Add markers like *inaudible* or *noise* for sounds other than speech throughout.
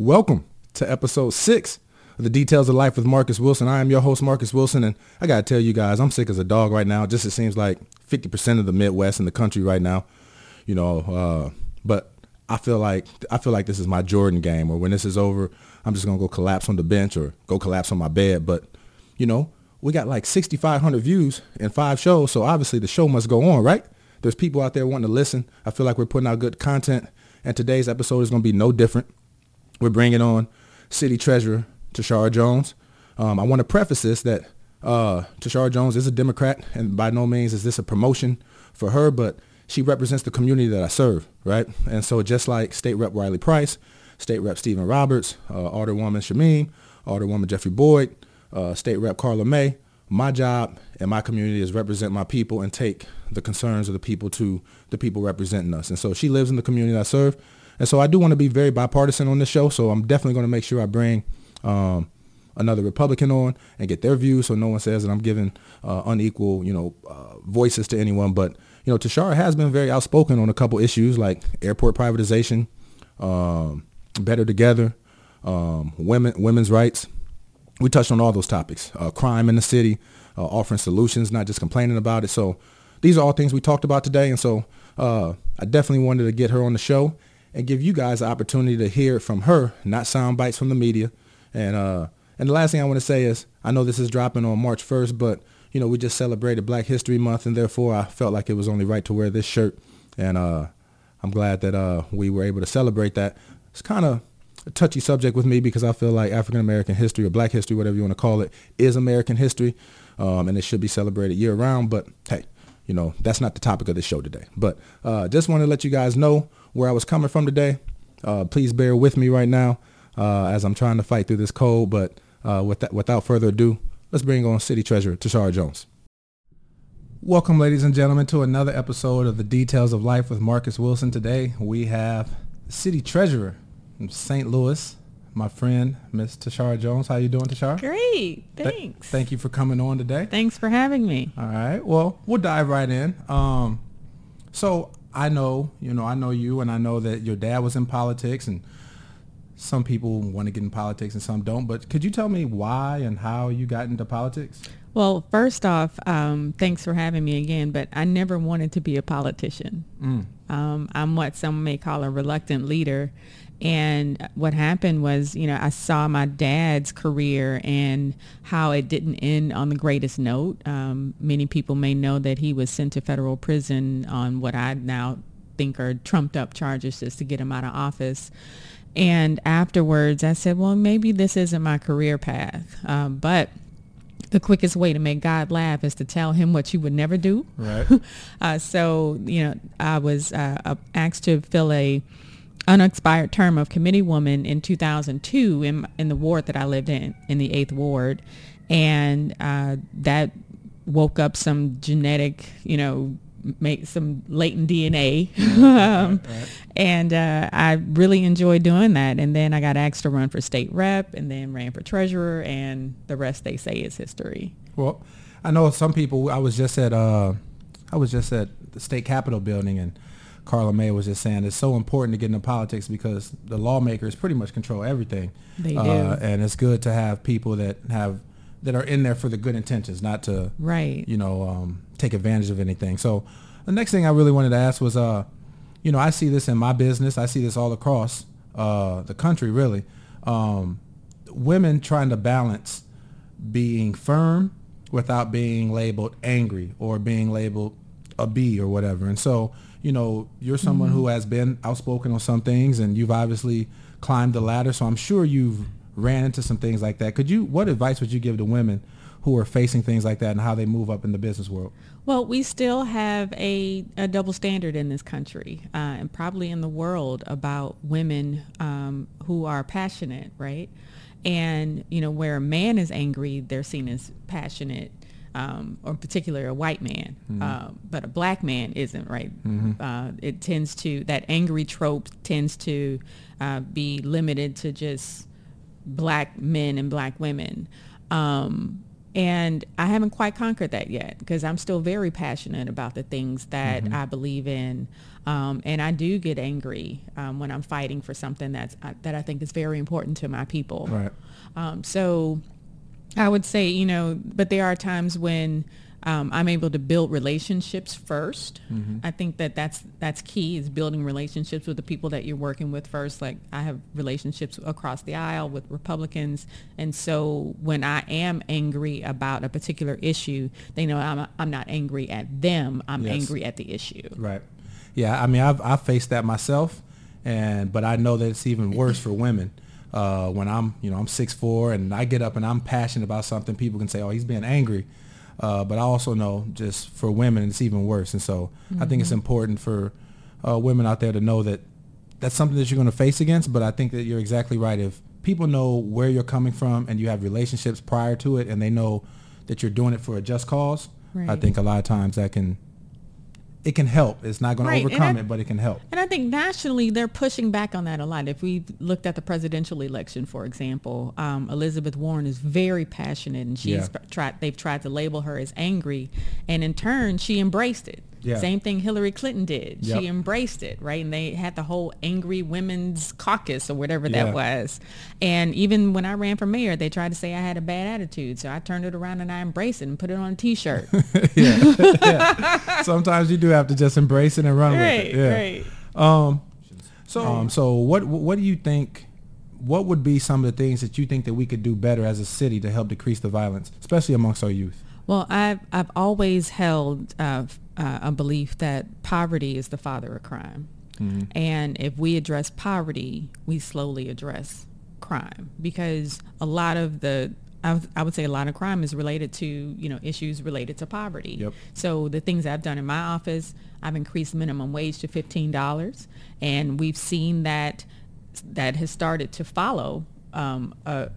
Welcome to episode six of the Details of Life with Marcus Wilson. I am your host, Marcus Wilson, and I gotta tell you guys, I'm sick as a dog right now. Just it seems like 50% of the Midwest in the country right now, you know. Uh, but I feel like I feel like this is my Jordan game, or when this is over, I'm just gonna go collapse on the bench or go collapse on my bed. But you know, we got like 6,500 views in five shows, so obviously the show must go on, right? There's people out there wanting to listen. I feel like we're putting out good content, and today's episode is gonna be no different. We're bringing on City Treasurer Tishaura Jones. Um, I want to preface this that uh, Tishaura Jones is a Democrat, and by no means is this a promotion for her, but she represents the community that I serve, right? And so just like State Rep Riley Price, State Rep Stephen Roberts, uh, Alderwoman Shameen, Alderwoman Jeffrey Boyd, uh, State Rep Karla May, my job and my community is represent my people and take the concerns of the people to the people representing us. And so she lives in the community that I serve. And so I do want to be very bipartisan on this show. So I'm definitely going to make sure I bring um, another Republican on and get their views so no one says that I'm giving uh, unequal, you know, uh, voices to anyone. But, you know, Tishaura has been very outspoken on a couple issues like airport privatization, um, better together, um, women, women's rights. We touched on all those topics, uh, crime in the city, uh, offering solutions, not just complaining about it. So these are all things we talked about today. And so uh, I definitely wanted to get her on the show and give you guys the opportunity to hear it from her, not sound bites from the media. And uh, and the last thing I want to say is, I know this is dropping on March 1st, but you know we just celebrated Black History Month, and therefore I felt like it was only right to wear this shirt. And uh, I'm glad that uh, we were able to celebrate that. It's kind of a touchy subject with me because I feel like African American history or Black history, whatever you want to call it, is American history, um, and it should be celebrated year round. But hey, you know that's not the topic of the show today. But uh, just want to let you guys know where I was coming from today. Uh, please bear with me right now uh, as I'm trying to fight through this cold. But uh, with that, without further ado, let's bring on City Treasurer Tishaura Jones. Welcome, ladies and gentlemen, to another episode of the Details of Life with Marcus Wilson. Today we have City Treasurer from St. Louis, my friend Miss Tishaura Jones. How you doing, Tishaura? Great, thanks. Th- thank you for coming on today. Thanks for having me. All right. Well, we'll dive right in. Um, so I know, you know, I know you, and I know that your dad was in politics, and some people want to get in politics and some don't. But could you tell me why and how you got into politics? Well, first off, um, thanks for having me again. But I never wanted to be a politician. Mm. Um, I'm what some may call a reluctant leader. And what happened was, you know, I saw my dad's career and how it didn't end on the greatest note. Um, many people may know that he was sent to federal prison on what I now think are trumped up charges just to get him out of office. And afterwards, I said, well, maybe this isn't my career path. Um, but the quickest way to make God laugh is to tell him what you would never do. Right. *laughs* uh, so, you know, I was uh, asked to fill a unexpired term of committee woman in 2002 in, in the ward that I lived in, in the 8th ward. And uh, that woke up some genetic, you know, make some latent DNA. um, right, right. And uh, I really enjoyed doing that. And then I got asked to run for state rep and then ran for treasurer and the rest they say is history. Well, I know some people, I was just at, uh, I was just at the state capitol building and Karla May was just saying it's so important to get into politics because the lawmakers pretty much control everything. They do. Uh, and it's good to have people that have that are in there for the good intentions, not to right. you know um, take advantage of anything. So the next thing I really wanted to ask was, uh, you know, I see this in my business. I see this all across uh, the country, really. Um, women trying to balance being firm without being labeled angry or being labeled a B or whatever. And so you know, you're someone mm-hmm. who has been outspoken on some things and you've obviously climbed the ladder. So I'm sure you've ran into some things like that. Could you, what advice would you give to women who are facing things like that and how they move up in the business world? Well, we still have a, a double standard in this country uh, and probably in the world about women um, who are passionate, right? And, you know, where a man is angry, they're seen as passionate um, or in particular a white man, mm-hmm. uh, but a black man isn't right. Mm-hmm. Uh, it tends to that angry trope tends to uh, be limited to just black men and black women. Um, and I haven't quite conquered that yet because I'm still very passionate about the things that mm-hmm. I believe in. Um, and I do get angry um, when I'm fighting for something that's, uh, that I think is very important to my people. Right. Um, so I would say, you know, but there are times when um, I'm able to build relationships 1st mm-hmm. I think that that's that's key is building relationships with the people that you're working with first. Like I have relationships across the aisle with Republicans, and so when I am angry about a particular issue, they know I'm I'm not angry at them. I'm yes. angry at the issue. Right. Yeah. I mean, I've I've faced that myself, and but I know that it's even worse for women. Uh, when I'm, you know, I'm 6'4", and I get up and I'm passionate about something, people can say, "Oh, he's being angry." Uh, but I also know just for women, it's even worse. And so mm-hmm. I think it's mm-hmm. important for uh, women out there to know that that's something that you're going to face against. But I think that you're exactly right. If people know where you're coming from and you have relationships prior to it and they know that you're doing it for a just cause, right. I think a lot of times that can it can help. It's not going right. to overcome I, it, but it can help. And I think nationally they're pushing back on that a lot. If we looked at the presidential election, for example, um, Elizabeth Warren is very passionate, and she's yeah. tried. They've tried to label her as angry, and in turn, she embraced it. Yeah. Same thing Hillary Clinton did. Yep. She embraced it, right? And they had the whole angry women's caucus or whatever yeah. that was. And even when I ran for mayor, they tried to say I had a bad attitude. So I turned it around and I embraced it and put it on a t-shirt. *laughs* yeah. yeah. Sometimes you do have to just embrace it and run right, with it. Yeah. Right. Um, so, um, so what, what do you think, what would be some of the things that you think that we could do better as a city to help decrease the violence, especially amongst our youth? Well, I've, I've always held uh, uh, a belief that poverty is the father of crime. Mm-hmm. And if we address poverty, we slowly address crime because a lot of the I, would say a lot of crime is related to you know issues related to poverty. Yep. So the things I've done in my office, I've increased minimum wage to fifteen dollars, and we've seen that that has started to follow um, a,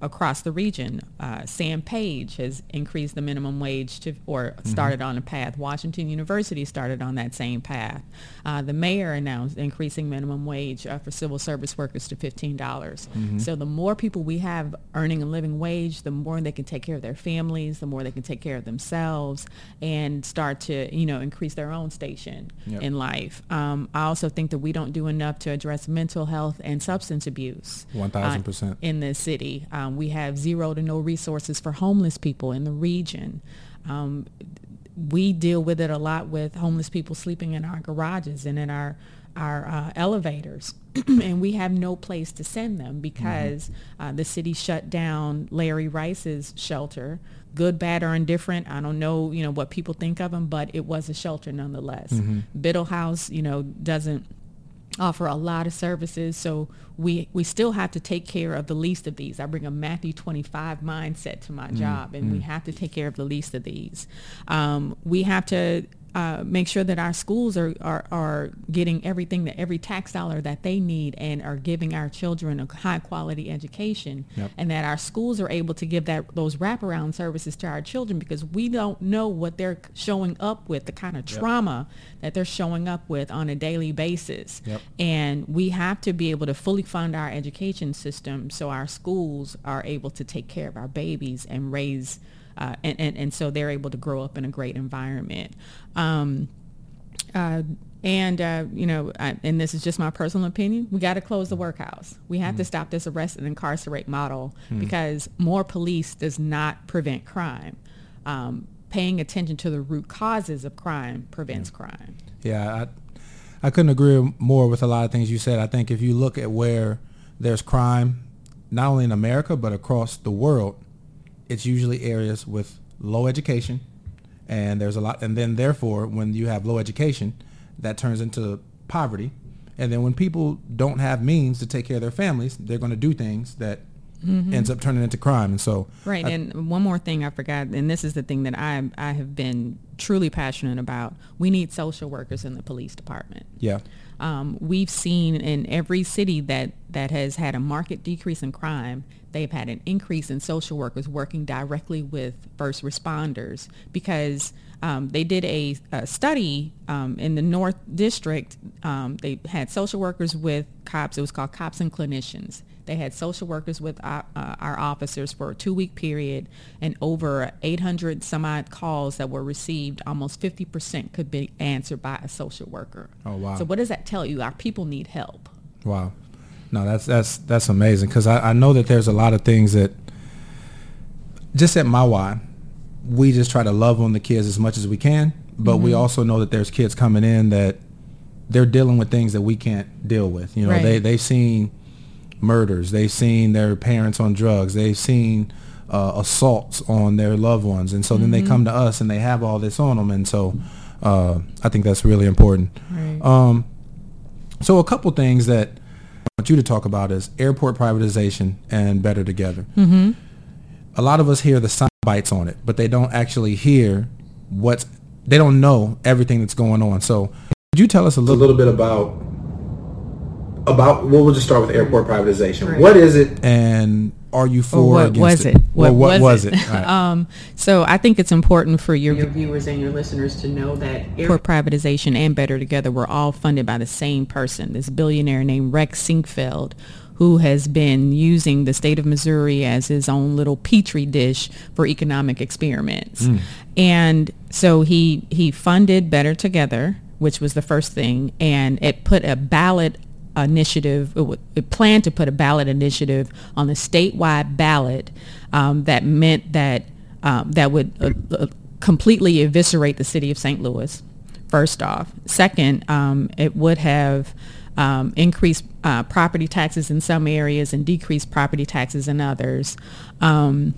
across the region. Uh, Sam Page has increased the minimum wage to, or mm-hmm. started on a path. Washington University started on that same path. Uh, the mayor announced increasing minimum wage uh, for civil service workers to 15. dollars mm-hmm. So the more people we have earning a living wage, the more they can take care of their families, the more they can take care of themselves and start to, you know, increase their own station yep. in life. Um, I also think that we don't do enough to address mental health and substance abuse. 1,000%. Uh, in this city. Um, um, we have zero to no resources for homeless people in the region. Um, we deal with it a lot with homeless people sleeping in our garages and in our our uh, elevators, *clears throat* and we have no place to send them because mm-hmm. uh, the city shut down Larry Rice's shelter. Good, bad, or indifferent. I don't know, you know, what people think of them, but it was a shelter nonetheless. Mm-hmm. Biddle House, you know, doesn't offer a lot of services. So we, we still have to take care of the least of these. I bring a Matthew 25 mindset to my mm, job, and mm. we have to take care of the least of these. Um, we have to uh, make sure that our schools are, are, are getting everything that every tax dollar that they need and are giving our children a high quality education yep. and that our schools are able to give that those wraparound services to our children because we don't know what they're showing up with the kind of yep. trauma that they're showing up with on a daily basis yep. and we have to be able to fully fund our education system so our schools are able to take care of our babies and raise uh, and, and, and so they're able to grow up in a great environment. Um, uh, and, uh, you know, I, and this is just my personal opinion, we got to close the workhouse. We have mm. to stop this arrest and incarcerate model mm. because more police does not prevent crime. Um, paying attention to the root causes of crime prevents yeah. crime. Yeah, I, I couldn't agree more with a lot of things you said. I think if you look at where there's crime, not only in America, but across the world, it's usually areas with low education, and there's a lot. And then therefore, when you have low education, that turns into poverty. And then when people don't have means to take care of their families, they're going to do things that mm-hmm. ends up turning into crime. And so, right. I, and one more thing I forgot, and this is the thing that I I have been truly passionate about. We need social workers in the police department. Yeah. Um, we've seen in every city that that has had a market decrease in crime they've had an increase in social workers working directly with first responders because um, they did a, a study um, in the North District. Um, they had social workers with cops. It was called Cops and Clinicians. They had social workers with our, uh, our officers for a two-week period, and over 800 some odd calls that were received, almost 50% could be answered by a social worker. Oh wow! So what does that tell you? Our people need help. Wow. No, that's that's that's amazing because I, I know that there's a lot of things that just at my Y, we just try to love on the kids as much as we can, but mm-hmm. we also know that there's kids coming in that they're dealing with things that we can't deal with. You know, right. they they've seen murders, they've seen their parents on drugs, they've seen uh, assaults on their loved ones, and so mm-hmm. then they mm-hmm. come to us and they have all this on them, and so uh, I think that's really important. Right. Um, so a couple things that I want you to talk about is airport privatization and better together. Mm-hmm. A lot of us hear the sound bites on it, but they don't actually hear what's they don't know everything that's going on. So could you tell us a little, a little bit about about well we'll just start with airport privatization. Right. What is it and are you for or what was it? it? What, what, was, it? it? Right. *laughs* um, so I think it's important for your, your viewers and your listeners to know that airport privatization and Better Together were all funded by the same person, this billionaire named Rex Sinquefield, who has been using the state of Missouri as his own little petri dish for economic experiments. Mm. And so he he funded Better Together which was the first thing, and it put a ballot initiative, it, it planned to put a ballot initiative on the statewide ballot um, that meant that um, that would uh, uh, completely eviscerate the city of St. Louis, first off. Second, um, it would have um, increased uh, property taxes in some areas and decreased property taxes in others. Um,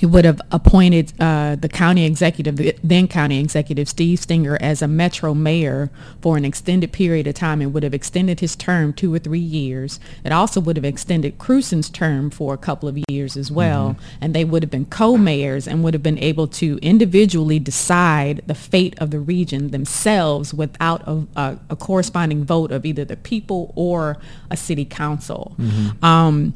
would have appointed uh, the county executive, the then county executive Steve Stenger, as a metro mayor for an extended period of time and would have extended his term two or three years. It also would have extended Krewson's term for a couple of years as well. Mm-hmm. And they would have been co-mayors and would have been able to individually decide the fate of the region themselves without a, a, a corresponding vote of either the people or a city council. Mm-hmm. Um,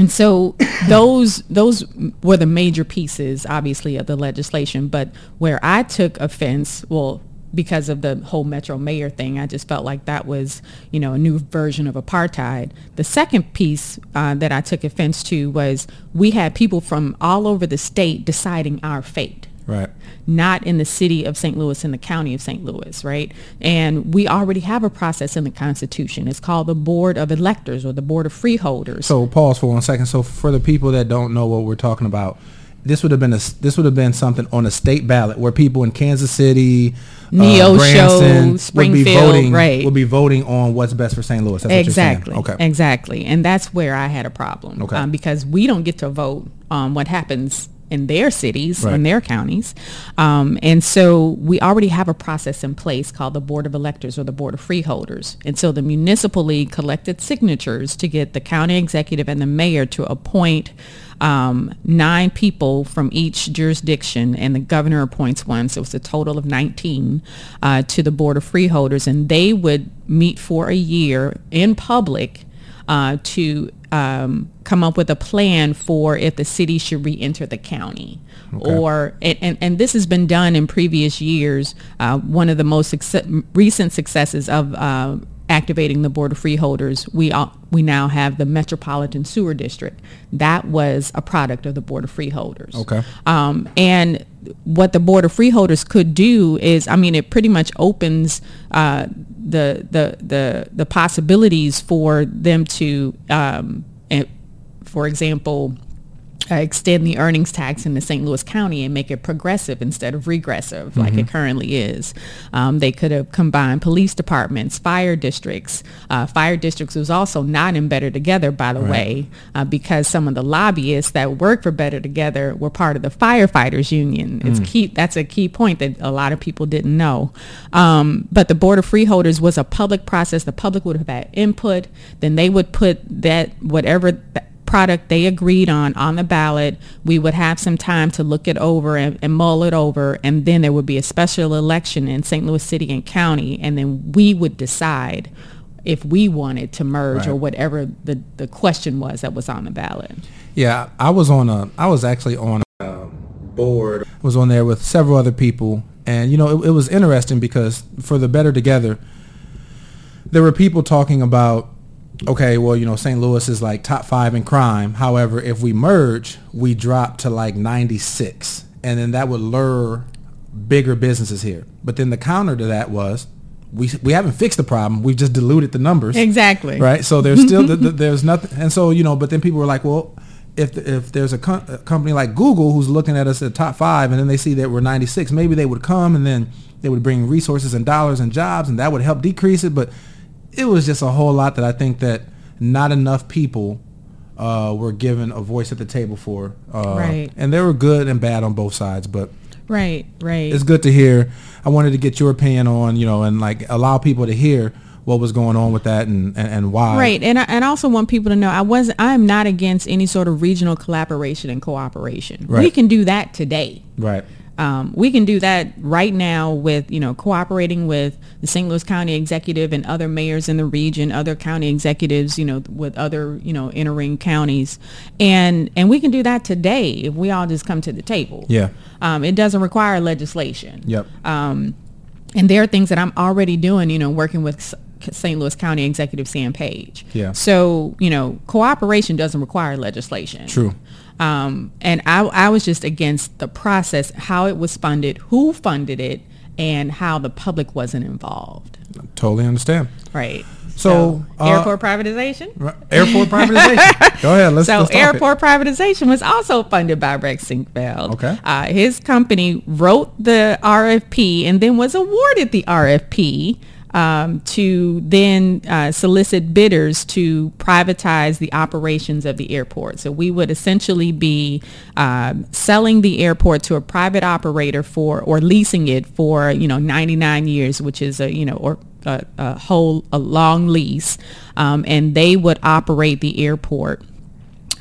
and so those those were the major pieces, obviously, of the legislation. But where I took offense, well, because of the whole Metro Mayor thing, I just felt like that was, you know, a new version of apartheid. The second piece uh, that I took offense to was we had people from all over the state deciding our fate right not in the city of st louis in the county of st louis right and we already have a process in the constitution it's called the board of electors or the board of freeholders so pause for one second so for the people that don't know what we're talking about this would have been a this would have been something on a state ballot where people in Kansas City, Neosho, uh, Springfield, would be voting, right. would be voting on what's best for St. Louis. That's exactly. Okay. Exactly. And that's where I had a problem. Okay. Um, because we don't get to vote on what happens in their cities, right. in their counties. Um, and so we already have a process in place called the Board of Electors or the Board of Freeholders. And so the municipal league collected signatures to get the county executive and the mayor to appoint um, nine people from each jurisdiction, and the governor appoints one, so it's a total of 19 uh, to the Board of Freeholders, and they would meet for a year in public uh, to um, come up with a plan for if the city should re-enter the county. Okay. Or and, and this has been done in previous years. Uh, one of the most success, recent successes of uh, activating the Board of Freeholders, we all, we now have the Metropolitan Sewer District. That was a product of the Board of Freeholders. Okay. Um, and what the Board of Freeholders could do is, I mean, it pretty much opens uh, the, the the the possibilities for them to, um, for example uh, extend the earnings tax in the St. Louis County and make it progressive instead of regressive mm-hmm. like it mm-hmm. currently is. Um, they could have combined police departments, fire districts. Uh, fire districts was also not in Better Together, by the right. way, uh, because some of the lobbyists that work for Better Together were part of the firefighters union. It's mm. key. That's a key point that a lot of people didn't know. Um, but the Board of Freeholders was a public process. The public would have had input. Then they would put that whatever. Th- product they agreed on on the ballot. We would have some time to look it over and, and, mull it over, and then there would be a special election in St. Louis City and County, and then we would decide if we wanted to merge right. or whatever the, the question was that was on the ballot. Yeah, I was on a, I was actually on a um, board. I was on there with several other people, and you know, it, it was interesting because for the Better Together, there were people talking about okay, well, you know, St. Louis is like top five in crime. However, if we merge, we drop to like 96. And then that would lure bigger businesses here. But then the counter to that was we we haven't fixed the problem. We've just diluted the numbers. Exactly. Right. So there's still the, the, *laughs* there's nothing. And so you know, but then people were like, well, if if there's a, co- a, company like Google who's looking at us at top five, and then they see that we're 96, maybe they would come and then they would bring resources and dollars and jobs, and that would help decrease it. But it was just a whole lot that I think that not enough people uh, were given a voice at the table for. Uh, right. And there were good and bad on both sides, but right, right. It's good to hear. I wanted to get your opinion on, you know, and like allow people to hear what was going on with that and, and, and why. Right. And I, and I also want people to know I wasn't I'm not against any sort of regional collaboration and cooperation. Right. We can do that today. Right. Um, we can do that right now with, you know, cooperating with the St. Louis County Executive and other mayors in the region, other county executives, you know, with other, you know, entering counties. And and we can do that today if we all just come to the table. Yeah. Um, it doesn't require legislation. Yep. Um, and there are things that I'm already doing, you know, working with St. Louis County Executive Sam Page. Yeah. So, you know, cooperation doesn't require legislation. True. Um, and I, I was just against the process, how it was funded, who funded it, and how the public wasn't involved. Totally understand. Right. So, uh, airport privatization. Airport privatization. *laughs* Go ahead. Let's. So let's airport it. privatization was also funded by Rex Sinquefield. Okay. Uh, his company wrote the RFP and then was awarded the RFP um, to then uh, solicit bidders to privatize the operations of the airport. So we would essentially be um, selling the airport to a private operator for, or leasing it for, you know, 99 years, which is a, you know, or a, a whole, a long lease. Um, and they would operate the airport.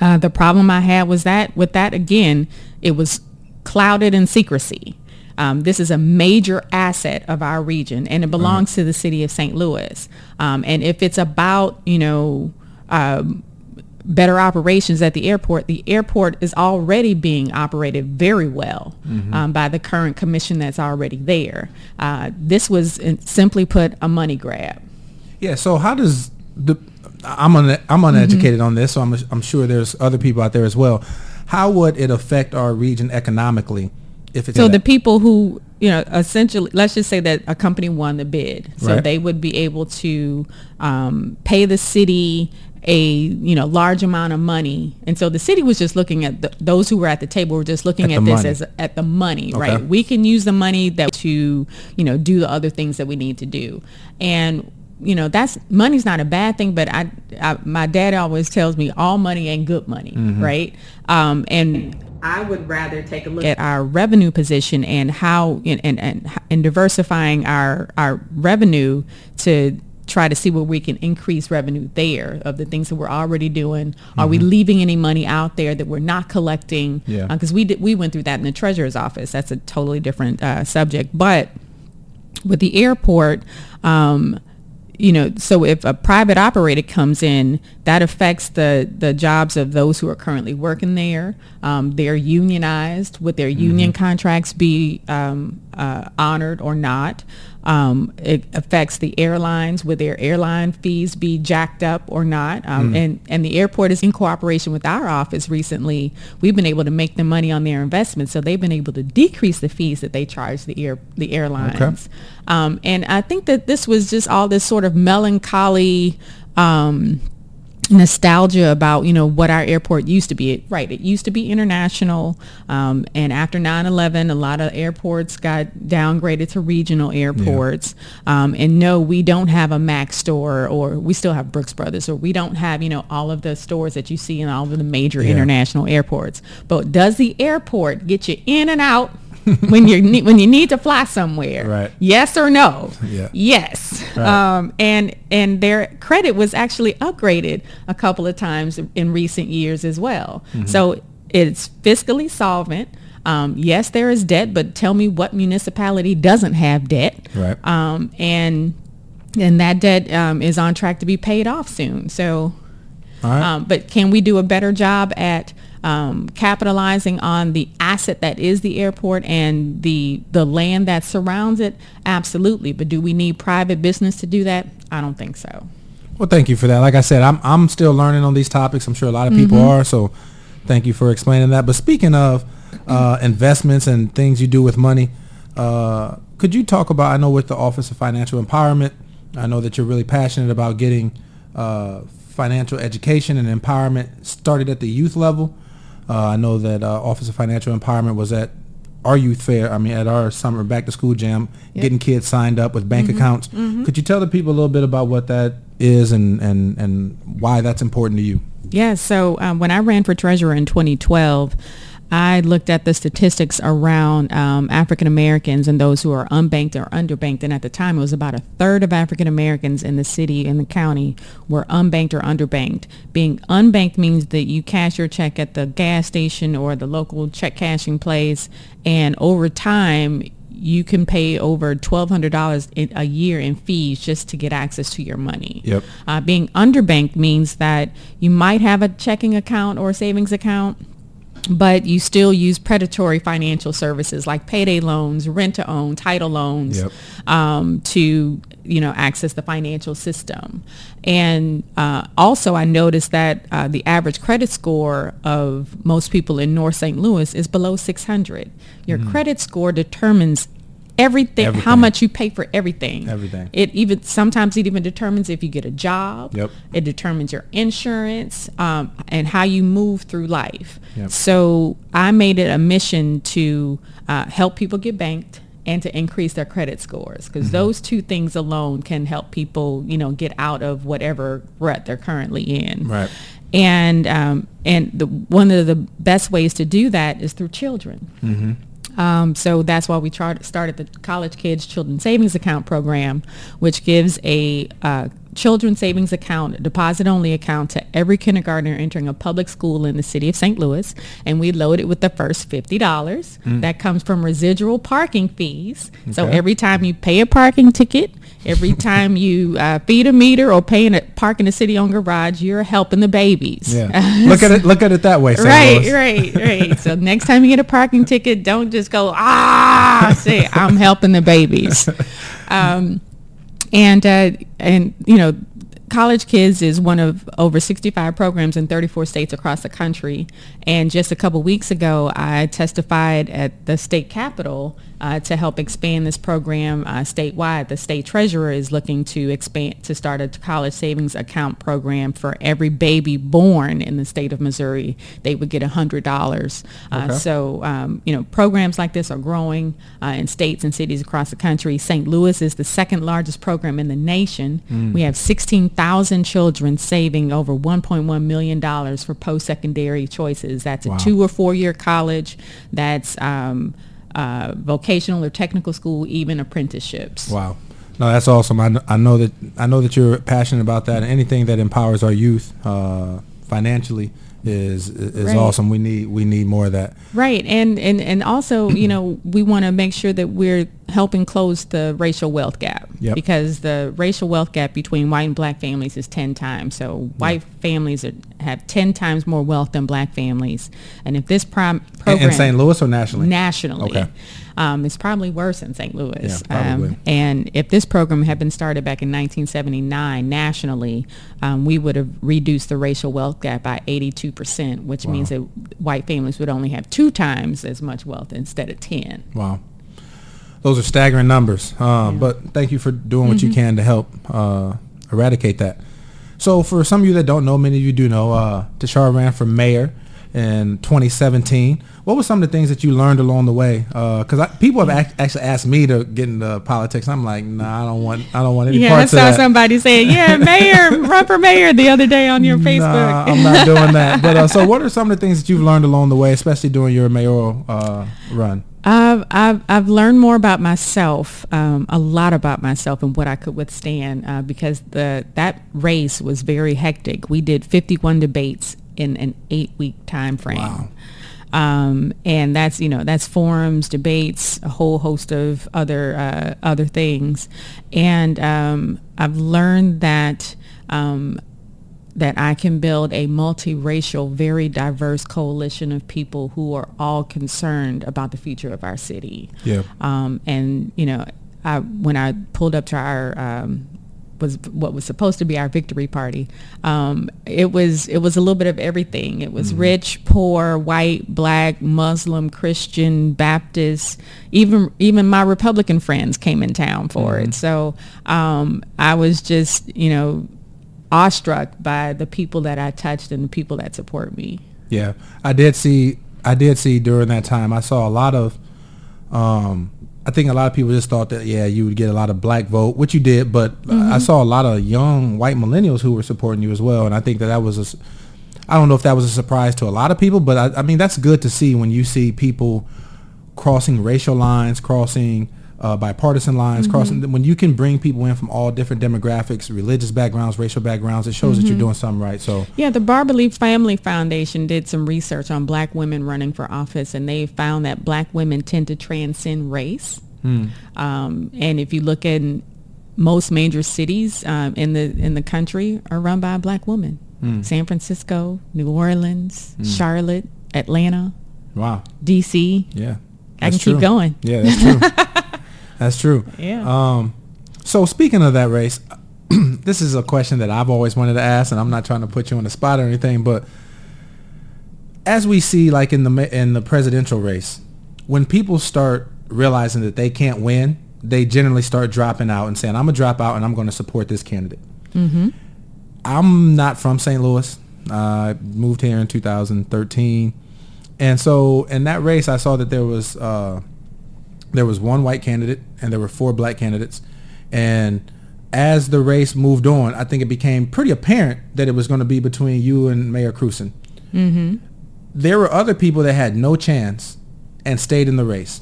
Uh, the problem I had was that with that again, it was clouded in secrecy. Um, this is a major asset of our region, and it belongs to the city of St. Louis. Um, and if it's about you know um, better operations at the airport, the airport is already being operated very well um, by the current commission that's already there. Uh, this was simply put a money grab. Yeah. So how does the I'm un, I'm uneducated on this, so I'm I'm sure there's other people out there as well. How would it affect our region economically if it's So the people who, you know, essentially, let's just say that a company won the bid. So Right. they would be able to um, pay the city a, you know, large amount of money. And so the city was just looking at the, those who were at the table were just looking At at, this money. as at the money, Okay. right? We can use the money that to, you know, do the other things that we need to do. And you know that's money's not a bad thing but I, I my dad always tells me all money ain't good money right um, and I would rather take a look at our revenue position and how and and, and, and diversifying our our revenue to try to see where we can increase revenue there of the things that we're already doing. Are we leaving any money out there that we're not collecting? Yeah. Because we did we went through that in the treasurer's office. That's a totally different uh, subject, but with the airport, um, you know, so if a private operator comes in, that affects the, the jobs of those who are currently working there. Um, they're unionized. Would their union contracts be um, uh, honored or not? Um, it affects the airlines. Would their airline fees be jacked up or not? Um, And and the airport is in cooperation with our office recently. We've been able to make them money on their investments, so they've been able to decrease the fees that they charge the air the airlines. Um, and I think that this was just all this sort of melancholy. Nostalgia about you know what our airport used to be. Right it used to be international um, and after 9-11 a lot of airports got downgraded to regional airports. Um, and no we don't have a mac store or we still have brooks brothers or we don't have you know all of the stores that you see in all of the major Yeah. international airports. But does the airport get you in and out *laughs* when you ne- when you need to fly somewhere Right. yes or no Yeah. yes Right. um, and and their credit was actually upgraded a couple of times in recent years as well. Mm-hmm. So it's fiscally solvent. Um, yes, there is debt, but tell me what municipality doesn't have debt? Right. Um, and and that debt um, is on track to be paid off soon. So, right. um, but can we do a better job at um, capitalizing on the asset that is the airport and the the land that surrounds it? Absolutely. But do we need private business to do that? I don't think so. Well, thank you for that. Like I said, I'm I'm still learning on these topics. I'm sure a lot of people mm-hmm. are. So, thank you for explaining that. But speaking of uh, investments and things you do with money, uh, could you talk about? I know with the Office of Financial Empowerment, I know that you're really passionate about getting uh, financial education and empowerment started at the youth level. Uh, I know that uh, Office of Financial Empowerment was at our youth fair, I mean, at our summer back to school jam, yep. getting kids signed up with bank mm-hmm. accounts. Mm-hmm. Could you tell the people a little bit about what that is and, and, and why that's important to you? Yeah, so um, when I ran for treasurer in 2012, I looked at the statistics around um, African Americans and those who are unbanked or underbanked. And at the time, it was about a third of African Americans in the city and the county were unbanked or underbanked. Being unbanked means that you cash your check at the gas station or the local check cashing place. And over time, you can pay over $1,200 a year in fees just to get access to your money. Yep. Uh, being underbanked means that you might have a checking account or a savings account but you still use predatory financial services like payday loans, rent to own, title loans yep. um, to you know access the financial system. And uh, also, I noticed that uh, the average credit score of most people in North St. Louis is below 600. Your mm-hmm. credit score determines everything, everything, how much you pay for everything. Everything. It even sometimes it even determines if you get a job. Yep. It determines your insurance um, and how you move through life. Yep. So I made it a mission to uh, help people get banked and to increase their credit scores because mm-hmm. those two things alone can help people, you know, get out of whatever rut they're currently in. Right. And um, and the, one of the best ways to do that is through children. Mm-hmm. Um, so that's why we started the College Kids Children Savings Account program, which gives a uh, children's savings account, deposit only account to every kindergartner entering a public school in the city of St. Louis. And we load it with the first $50. Mm. That comes from residual parking fees. Okay. So every time you pay a parking ticket, every time you uh, feed a meter or pay in a park in the city owned garage, you're helping the babies. Yeah. *laughs* look at it. Look at it that way. St. right, Louis. right, right. *laughs* so next time you get a parking ticket, don't just go ah. Say I'm helping the babies. *laughs* Um, and uh, and you know College Kids is one of over 65 programs in 34 states across the country. And just a couple weeks ago, I testified at the state capitol uh, to help expand this program uh, statewide. The state treasurer is looking to expand to start a college savings account program for every baby born in the state of Missouri. They would get $100. Uh, okay. so, um, you know, programs like this are growing uh, in states and cities across the country. St. Louis is the second largest program in the nation. Mm. We have 16,000 children saving over $1.1 million for post-secondary choices. That's a wow. two or four-year college. That's um, uh, vocational or technical school, even apprenticeships. Wow. No, that's awesome. I, I know that I know that you're passionate about that. Anything that empowers our youth uh, financially is is right. awesome. We need we need more of that. Right, and and and also *clears throat* you know we want to make sure that we're helping close the racial wealth gap yep. because the racial wealth gap between white and black families is ten times. So white yep. families are, have ten times more wealth than black families, and if this prom- program in St. Louis or nationally, nationally, okay. Um, it's probably worse in St. Louis. Yeah. Um, and if this program had been started back in 1979 nationally, um, we would have reduced the racial wealth gap by 82%, which wow. means that white families would only have two times as much wealth instead of 10. Wow. Those are staggering numbers. Um, yeah. But thank you for doing what mm-hmm. you can to help uh, eradicate that. So for some of you that don't know, many of you do know, uh, Tishaura ran for mayor in 2017. What were some of the things that you learned along the way? Because uh, people have ac- actually asked me to get into politics. I'm like, nah, I don't want, I don't want any yeah, parts of that. I saw somebody saying, yeah, *laughs* mayor, run for mayor the other day on your Facebook. Nah, I'm not doing that. But uh, so, what are some of the things that you've learned along the way, especially during your mayoral uh, run? I've, I've, I've learned more about myself, um, a lot about myself and what I could withstand uh, because the that race was very hectic. We did 51 debates in an eight week time frame. Wow. Um, and that's you know that's forums, debates, a whole host of other uh, other things, and um, I've learned that um, that I can build a multiracial, very diverse coalition of people who are all concerned about the future of our city. Yeah. Um, and you know, I, when I pulled up to our um, was what was supposed to be our victory party. Um, it was it was a little bit of everything. It was mm-hmm. rich, poor, white, black, Muslim, Christian, Baptist. Even even my Republican friends came in town for mm-hmm. it. So um, I was just you know awestruck by the people that I touched and the people that support me. Yeah, I did see. I did see during that time. I saw a lot of. Um, I think a lot of people just thought that yeah, you would get a lot of black vote, which you did, but mm-hmm. I saw a lot of young white millennials who were supporting you as well, and I think that that was a. I don't know if that was a surprise to a lot of people, but I, I mean that's good to see when you see people crossing racial lines, crossing uh, bipartisan lines, mm-hmm. crossing when you can bring people in from all different demographics, religious backgrounds, racial backgrounds, it shows mm-hmm. that you're mm-hmm. doing something right. So yeah, the Barbara Lee Family Foundation did some research on black women running for office, and they found that black women tend to transcend race. Mm. Um, and if you look at most major cities um, in the in the country are run by a black woman. Mm. San Francisco, New Orleans, mm. Charlotte, Atlanta. Wow. DC. Yeah. I can true. keep going. Yeah, that's true. *laughs* That's true. Yeah. Um, so speaking of that race, *clears throat* this is a question that I've always wanted to ask, and I'm not trying to put you on the spot or anything, but as we see, like in the in the presidential race, when people start realizing that they can't win, they generally start dropping out and saying, "I'm gonna drop out and I'm going to support this candidate." Mm-hmm. I'm not from St. Louis. Uh, I moved here in 2013, and so in that race, I saw that there was. Uh, there was one white candidate and there were four black candidates. And as the race moved on, I think it became pretty apparent that it was going to be between you and Mayor Krewson. Mm-hmm. There were other people that had no chance and stayed in the race.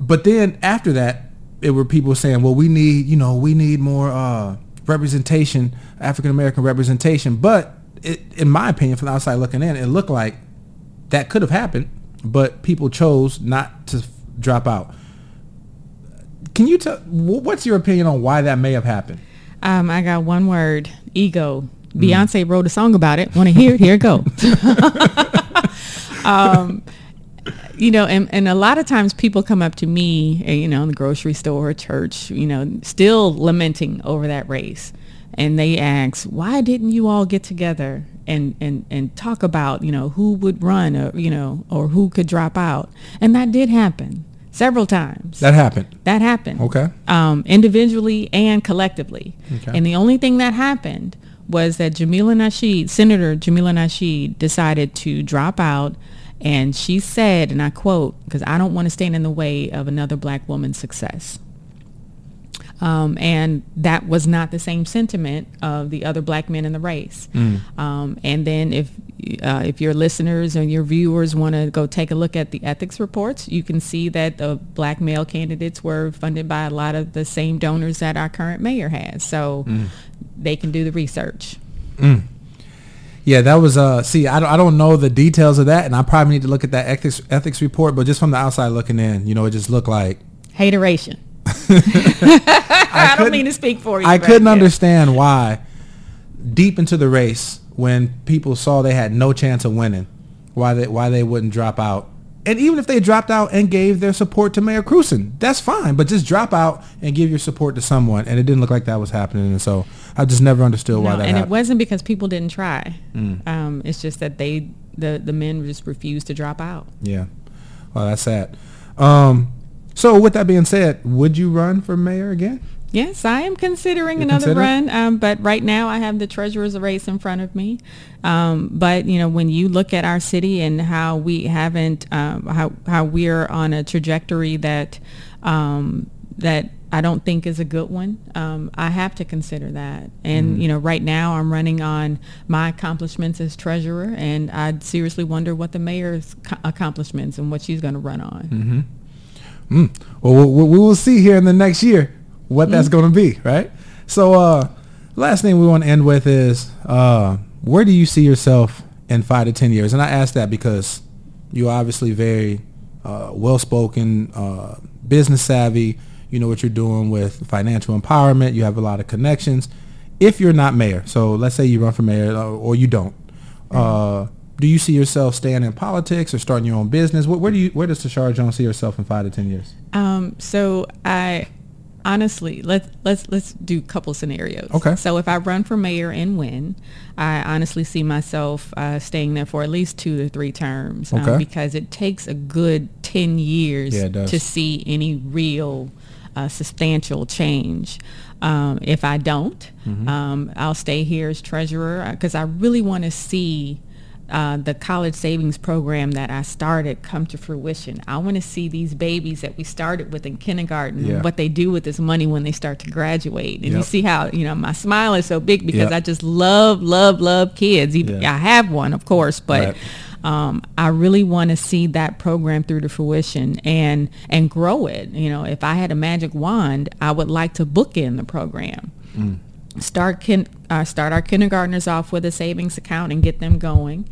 But then after that, it were people saying, well, we need, you know, we need more uh, representation, African American representation. But it, in my opinion, from the outside looking in, it looked like that could have happened, but people chose not to drop out. Can you tell what's your opinion on why that may have happened? Um, I got one word: ego. Mm. Beyonce wrote a song about it. Want to hear it? Here it go. *laughs* um, you know, and, and a lot of times people come up to me, eh, you know, in the grocery store, church, you know, still lamenting over that race. And they ask, why didn't you all get together and, and, and talk about, you know, who would run or, you know, or who could drop out? And that did happen several times. That happened. That happened. Okay. Um, individually and collectively. Okay. And the only thing that happened was that Jamila Nasheed, Senator Jamila Nasheed, decided to drop out. And she said, and I quote, because I don't want to stand in the way of another black woman's success. Um, and that was not the same sentiment of the other black men in the race. Mm. Um, and then if uh, if your listeners and your viewers want to go take a look at the ethics reports, you can see that the black male candidates were funded by a lot of the same donors that our current mayor has. So mm. they can do the research. Mm. Yeah, that was uh see I don't, I don't know the details of that and I probably need to look at that ethics ethics report but just from the outside looking in, you know, it just looked like hateration. I, I don't mean to speak for you. I couldn't yeah. understand why deep into the race when people saw they had no chance of winning, why they why they wouldn't drop out. And even if they dropped out and gave their support to Mayor Krewson, that's fine. But just drop out and give your support to someone. And it didn't look like that was happening. And so I just never understood no, why that and happened. it wasn't because people didn't try. Mm. Um, it's just that they the the men just refused to drop out. Yeah. Well, that's sad. Um, so with that being said, would you run for mayor again? Yes, I am considering You're another run, um, but right now I have the treasurer's race in front of me. Um, but you know, when you look at our city and how we haven't, um, how how we're on a trajectory that um, that I don't think is a good one. Um, I have to consider that. And, mm-hmm. you know, right now I'm running on my accomplishments as treasurer, and I seriously wonder what the mayor's accomplishments and what she's going to run on. Mm-hmm. Mm. Well, we will see here in the next year what mm. that's going to be, right? So, uh, last thing we want to end with is uh, where do you see yourself in five to ten years? And I ask that because you're obviously very uh, well-spoken, uh, business savvy. You know what you're doing with financial empowerment. You have a lot of connections. If you're not mayor, so let's say you run for mayor uh, or you don't, uh, do you see yourself staying in politics or starting your own business? Where, where do you where does Tishaura Jones see herself in five to ten years? Um, so I honestly, let's let's let's do a couple scenarios. Okay. So if I run for mayor and win, I honestly see myself uh, staying there for at least two to three terms um, because it takes a good ten years Yeah, to see any real uh, substantial change. Um, if I don't, Mm-hmm. um, I'll stay here as treasurer because I really want to see uh, the college savings program that I started come to fruition. I want to see these babies that we started with in kindergarten, Yeah. what they do with this money when they start to graduate. And you see how, you know, my smile is so big because Yep. I just love, love, love kids. Even, Yeah. I have one, of course, but Right. um, I really want to see that program through to fruition and and grow it. You know, if I had a magic wand, I would like to bookend the program. Start kin- uh, start our kindergartners off with a savings account and get them going,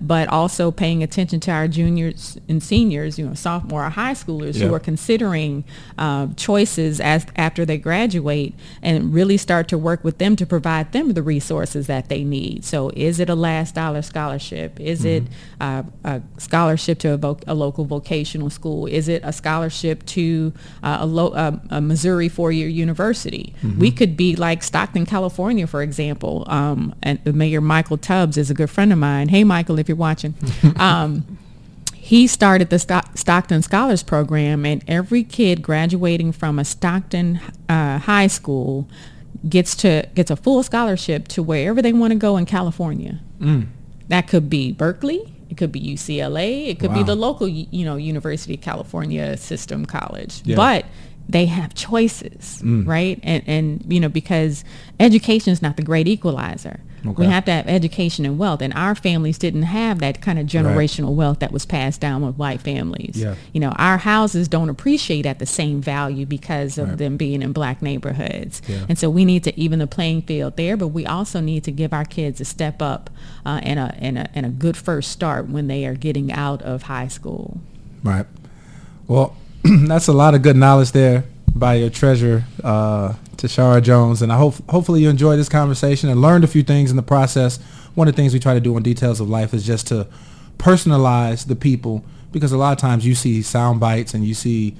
but also paying attention to our juniors and seniors, you know, sophomore or high schoolers Yeah. who are considering uh, choices as after they graduate, and really start to work with them to provide them the resources that they need. So, is it a last dollar scholarship? Is it uh, a scholarship to a, voc- a local vocational school? Is it a scholarship to uh, a, lo- uh, a Missouri four-year university? We could be like Stockton, California, for example. Um, and the mayor Michael Tubbs is a good friend of mine. Hey, Michael, if you're watching. *laughs* Um, he started the Stockton Scholars Program, and every kid graduating from a Stockton uh, high school gets to gets a full scholarship to wherever they want to go in California. That could be Berkeley. It could be UCLA. It could be the local, you know, University of California System College. Yeah. But they have choices, Mm. right? And and you know because education is not the great equalizer. We have to have education and wealth, and our families didn't have that kind of generational wealth that was passed down with white families. Yeah. You know, our houses don't appreciate at the same value because of Right. them being in black neighborhoods. Yeah. And so we need to even the playing field there, but we also need to give our kids a step up uh, and, a, and, a, and a good first start when they are getting out of high school. Right. Well, *clears throat* that's a lot of good knowledge there by your treasurer, uh, Tishaura Jones, and I hope hopefully you enjoyed this conversation and learned a few things in the process. One of the things we try to do on Details of Life is just to personalize the people because a lot of times you see sound bites and you see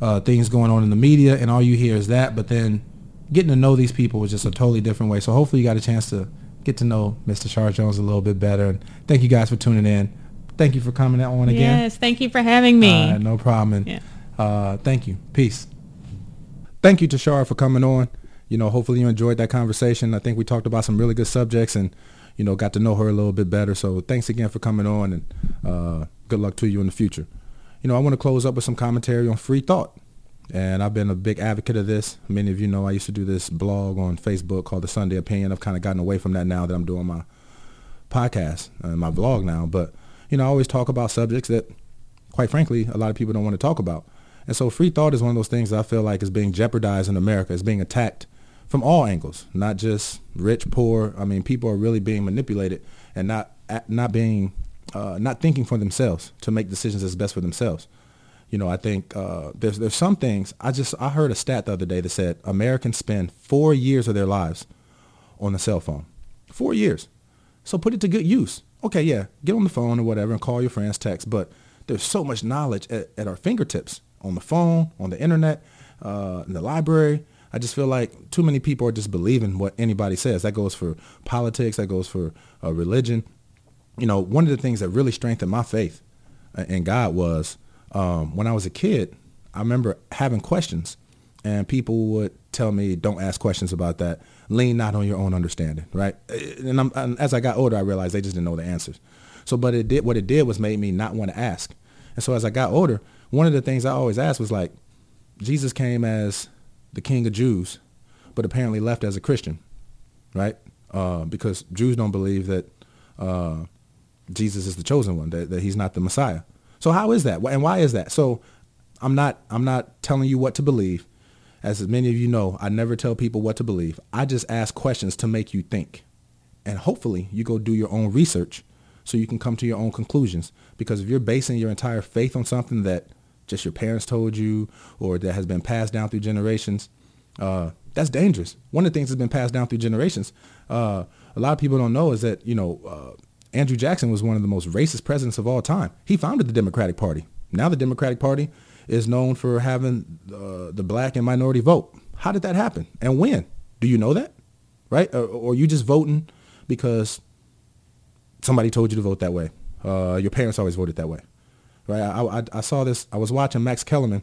uh, things going on in the media and all you hear is that, but then getting to know these people was just a totally different way. So hopefully you got a chance to get to know Mr. Shar Jones a little bit better. And thank you guys for tuning in. Thank you for coming on again. Yes, thank you for having me. Right, no problem. And, Yeah. Uh, thank you. Peace. Thank you, Tishaura, for coming on. You know, hopefully you enjoyed that conversation. I think we talked about some really good subjects and, you know, got to know her a little bit better. So thanks again for coming on and uh, good luck to you in the future. You know, I want to close up with some commentary on free thought. And I've been a big advocate of this. Many of you know I used to do this blog on Facebook called The Sunday Opinion. I've kind of gotten away from that now that I'm doing my podcast and my blog now. But, you know, I always talk about subjects that, quite frankly, a lot of people don't want to talk about. And so free thought is one of those things I feel like is being jeopardized in America. It's being attacked from all angles, not just rich, poor. I mean, people are really being manipulated and not not being uh, not thinking for themselves to make decisions that's best for themselves. You know, I think uh, there's there's some things. I just I heard a stat the other day that said Americans spend four years of their lives on the cell phone. Four years. So put it to good use. Okay, yeah, get on the phone or whatever and call your friends, text. But there's so much knowledge at, at our fingertips on the phone, on the internet, uh, in the library. I just feel like too many people are just believing what anybody says. That goes for politics. That goes for uh, religion. You know, one of the things that really strengthened my faith in God was um, when I was a kid. I remember having questions, and people would tell me, "Don't ask questions about that. Lean not on your own understanding." Right? And, I'm, and as I got older, I realized they just didn't know the answers. So, but it did what it did was made me not want to ask. And so, as I got older, one of the things I always asked was like, Jesus came as the King of Jews, but apparently left as a Christian, right? Uh, because Jews don't believe that uh, Jesus is the chosen one, that, that he's not the Messiah. So how is that? And why is that? So I'm not I'm not telling you what to believe. As many of you know, I never tell people what to believe. I just ask questions to make you think. And hopefully you go do your own research so you can come to your own conclusions. Because if you're basing your entire faith on something that just your parents told you or that has been passed down through generations, uh, that's dangerous. One of the things that's been passed down through generations, uh, a lot of people don't know is that, you know, uh, Andrew Jackson was one of the most racist presidents of all time. He founded the Democratic Party. Now the Democratic Party is known for having uh, the black and minority vote. How did that happen? And when? Do you know that? Right? Or, or you just voting because somebody told you to vote that way? Uh, your parents always voted that way. Right? I, I, I saw this. I was watching Max Kellerman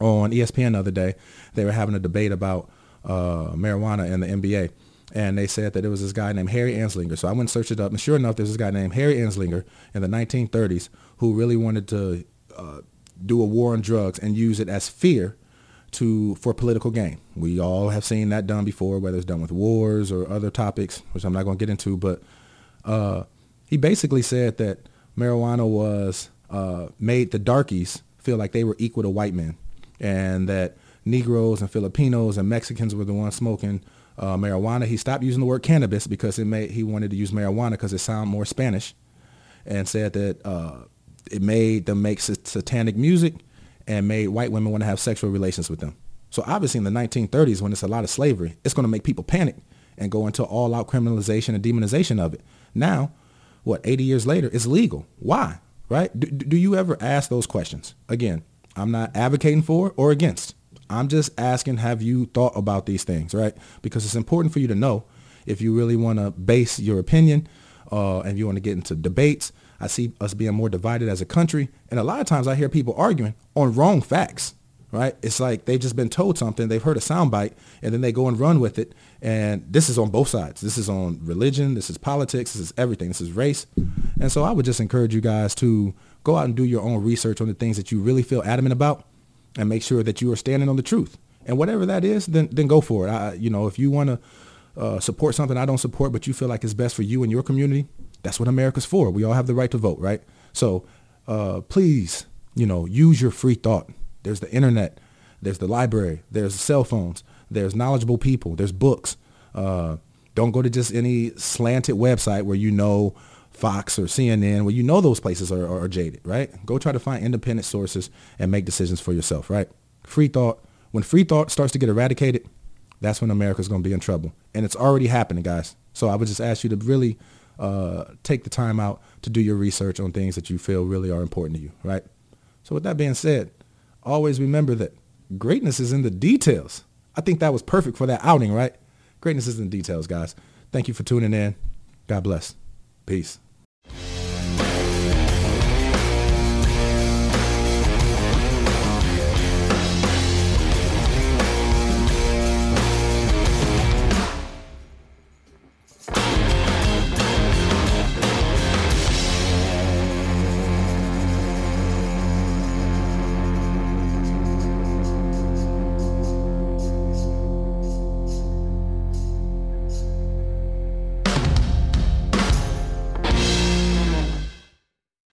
on ESPN the other day. They were having a debate about uh, marijuana in the NBA. And they said that it was this guy named Harry Anslinger. So I went and searched it up. And sure enough, there's this guy named Harry Anslinger in the 1930s who really wanted to uh, do a war on drugs and use it as fear to for political gain. We all have seen that done before, whether it's done with wars or other topics, which I'm not going to get into. But uh, he basically said that marijuana was uh, made the darkies feel like they were equal to white men, and that Negroes and Filipinos and Mexicans were the ones smoking uh, marijuana. He stopped using the word cannabis because it made he wanted to use marijuana because it sounded more Spanish, and said that uh, it made them make satanic music and made white women want to have sexual relations with them. So obviously in the 1930s, when it's a lot of slavery, it's going to make people panic and go into all-out criminalization and demonization of it. Now, what, 80 years later, it's legal. Why? Right? Do, do you ever ask those questions? Again, I'm not advocating for or against. I'm just asking, have you thought about these things, right? Because it's important for you to know if you really want to base your opinion uh, and you want to get into debates. I see us being more divided as a country. And a lot of times I hear people arguing on wrong facts, right? It's like they've just been told something, they've heard a soundbite, and then they go and run with it. And this is on both sides. This is on religion. This is politics. This is everything. This is race. And so I would just encourage you guys to go out and do your own research on the things that you really feel adamant about and make sure that you are standing on the truth. And whatever that is, then then go for it. I, you know, if you want to uh, support something I don't support, but you feel like it's best for you and your community, that's what America's for. We all have the right to vote, right? So uh, please, you know, use your free thought. There's the internet, there's the library, there's cell phones, there's knowledgeable people, there's books. Uh, don't go to just any slanted website where you know Fox or CNN, where you know those places are, are, jaded, right? Go try to find independent sources and make decisions for yourself, right? Free thought. When free thought starts to get eradicated, that's when America's going to be in trouble. And it's already happening, guys. So I would just ask you to really uh, take the time out to do your research on things that you feel really are important to you, right? So with that being said, always remember that greatness is in the details. I think that was perfect for that outing, right? Greatness is in the details, guys. Thank you for tuning in. God bless. Peace.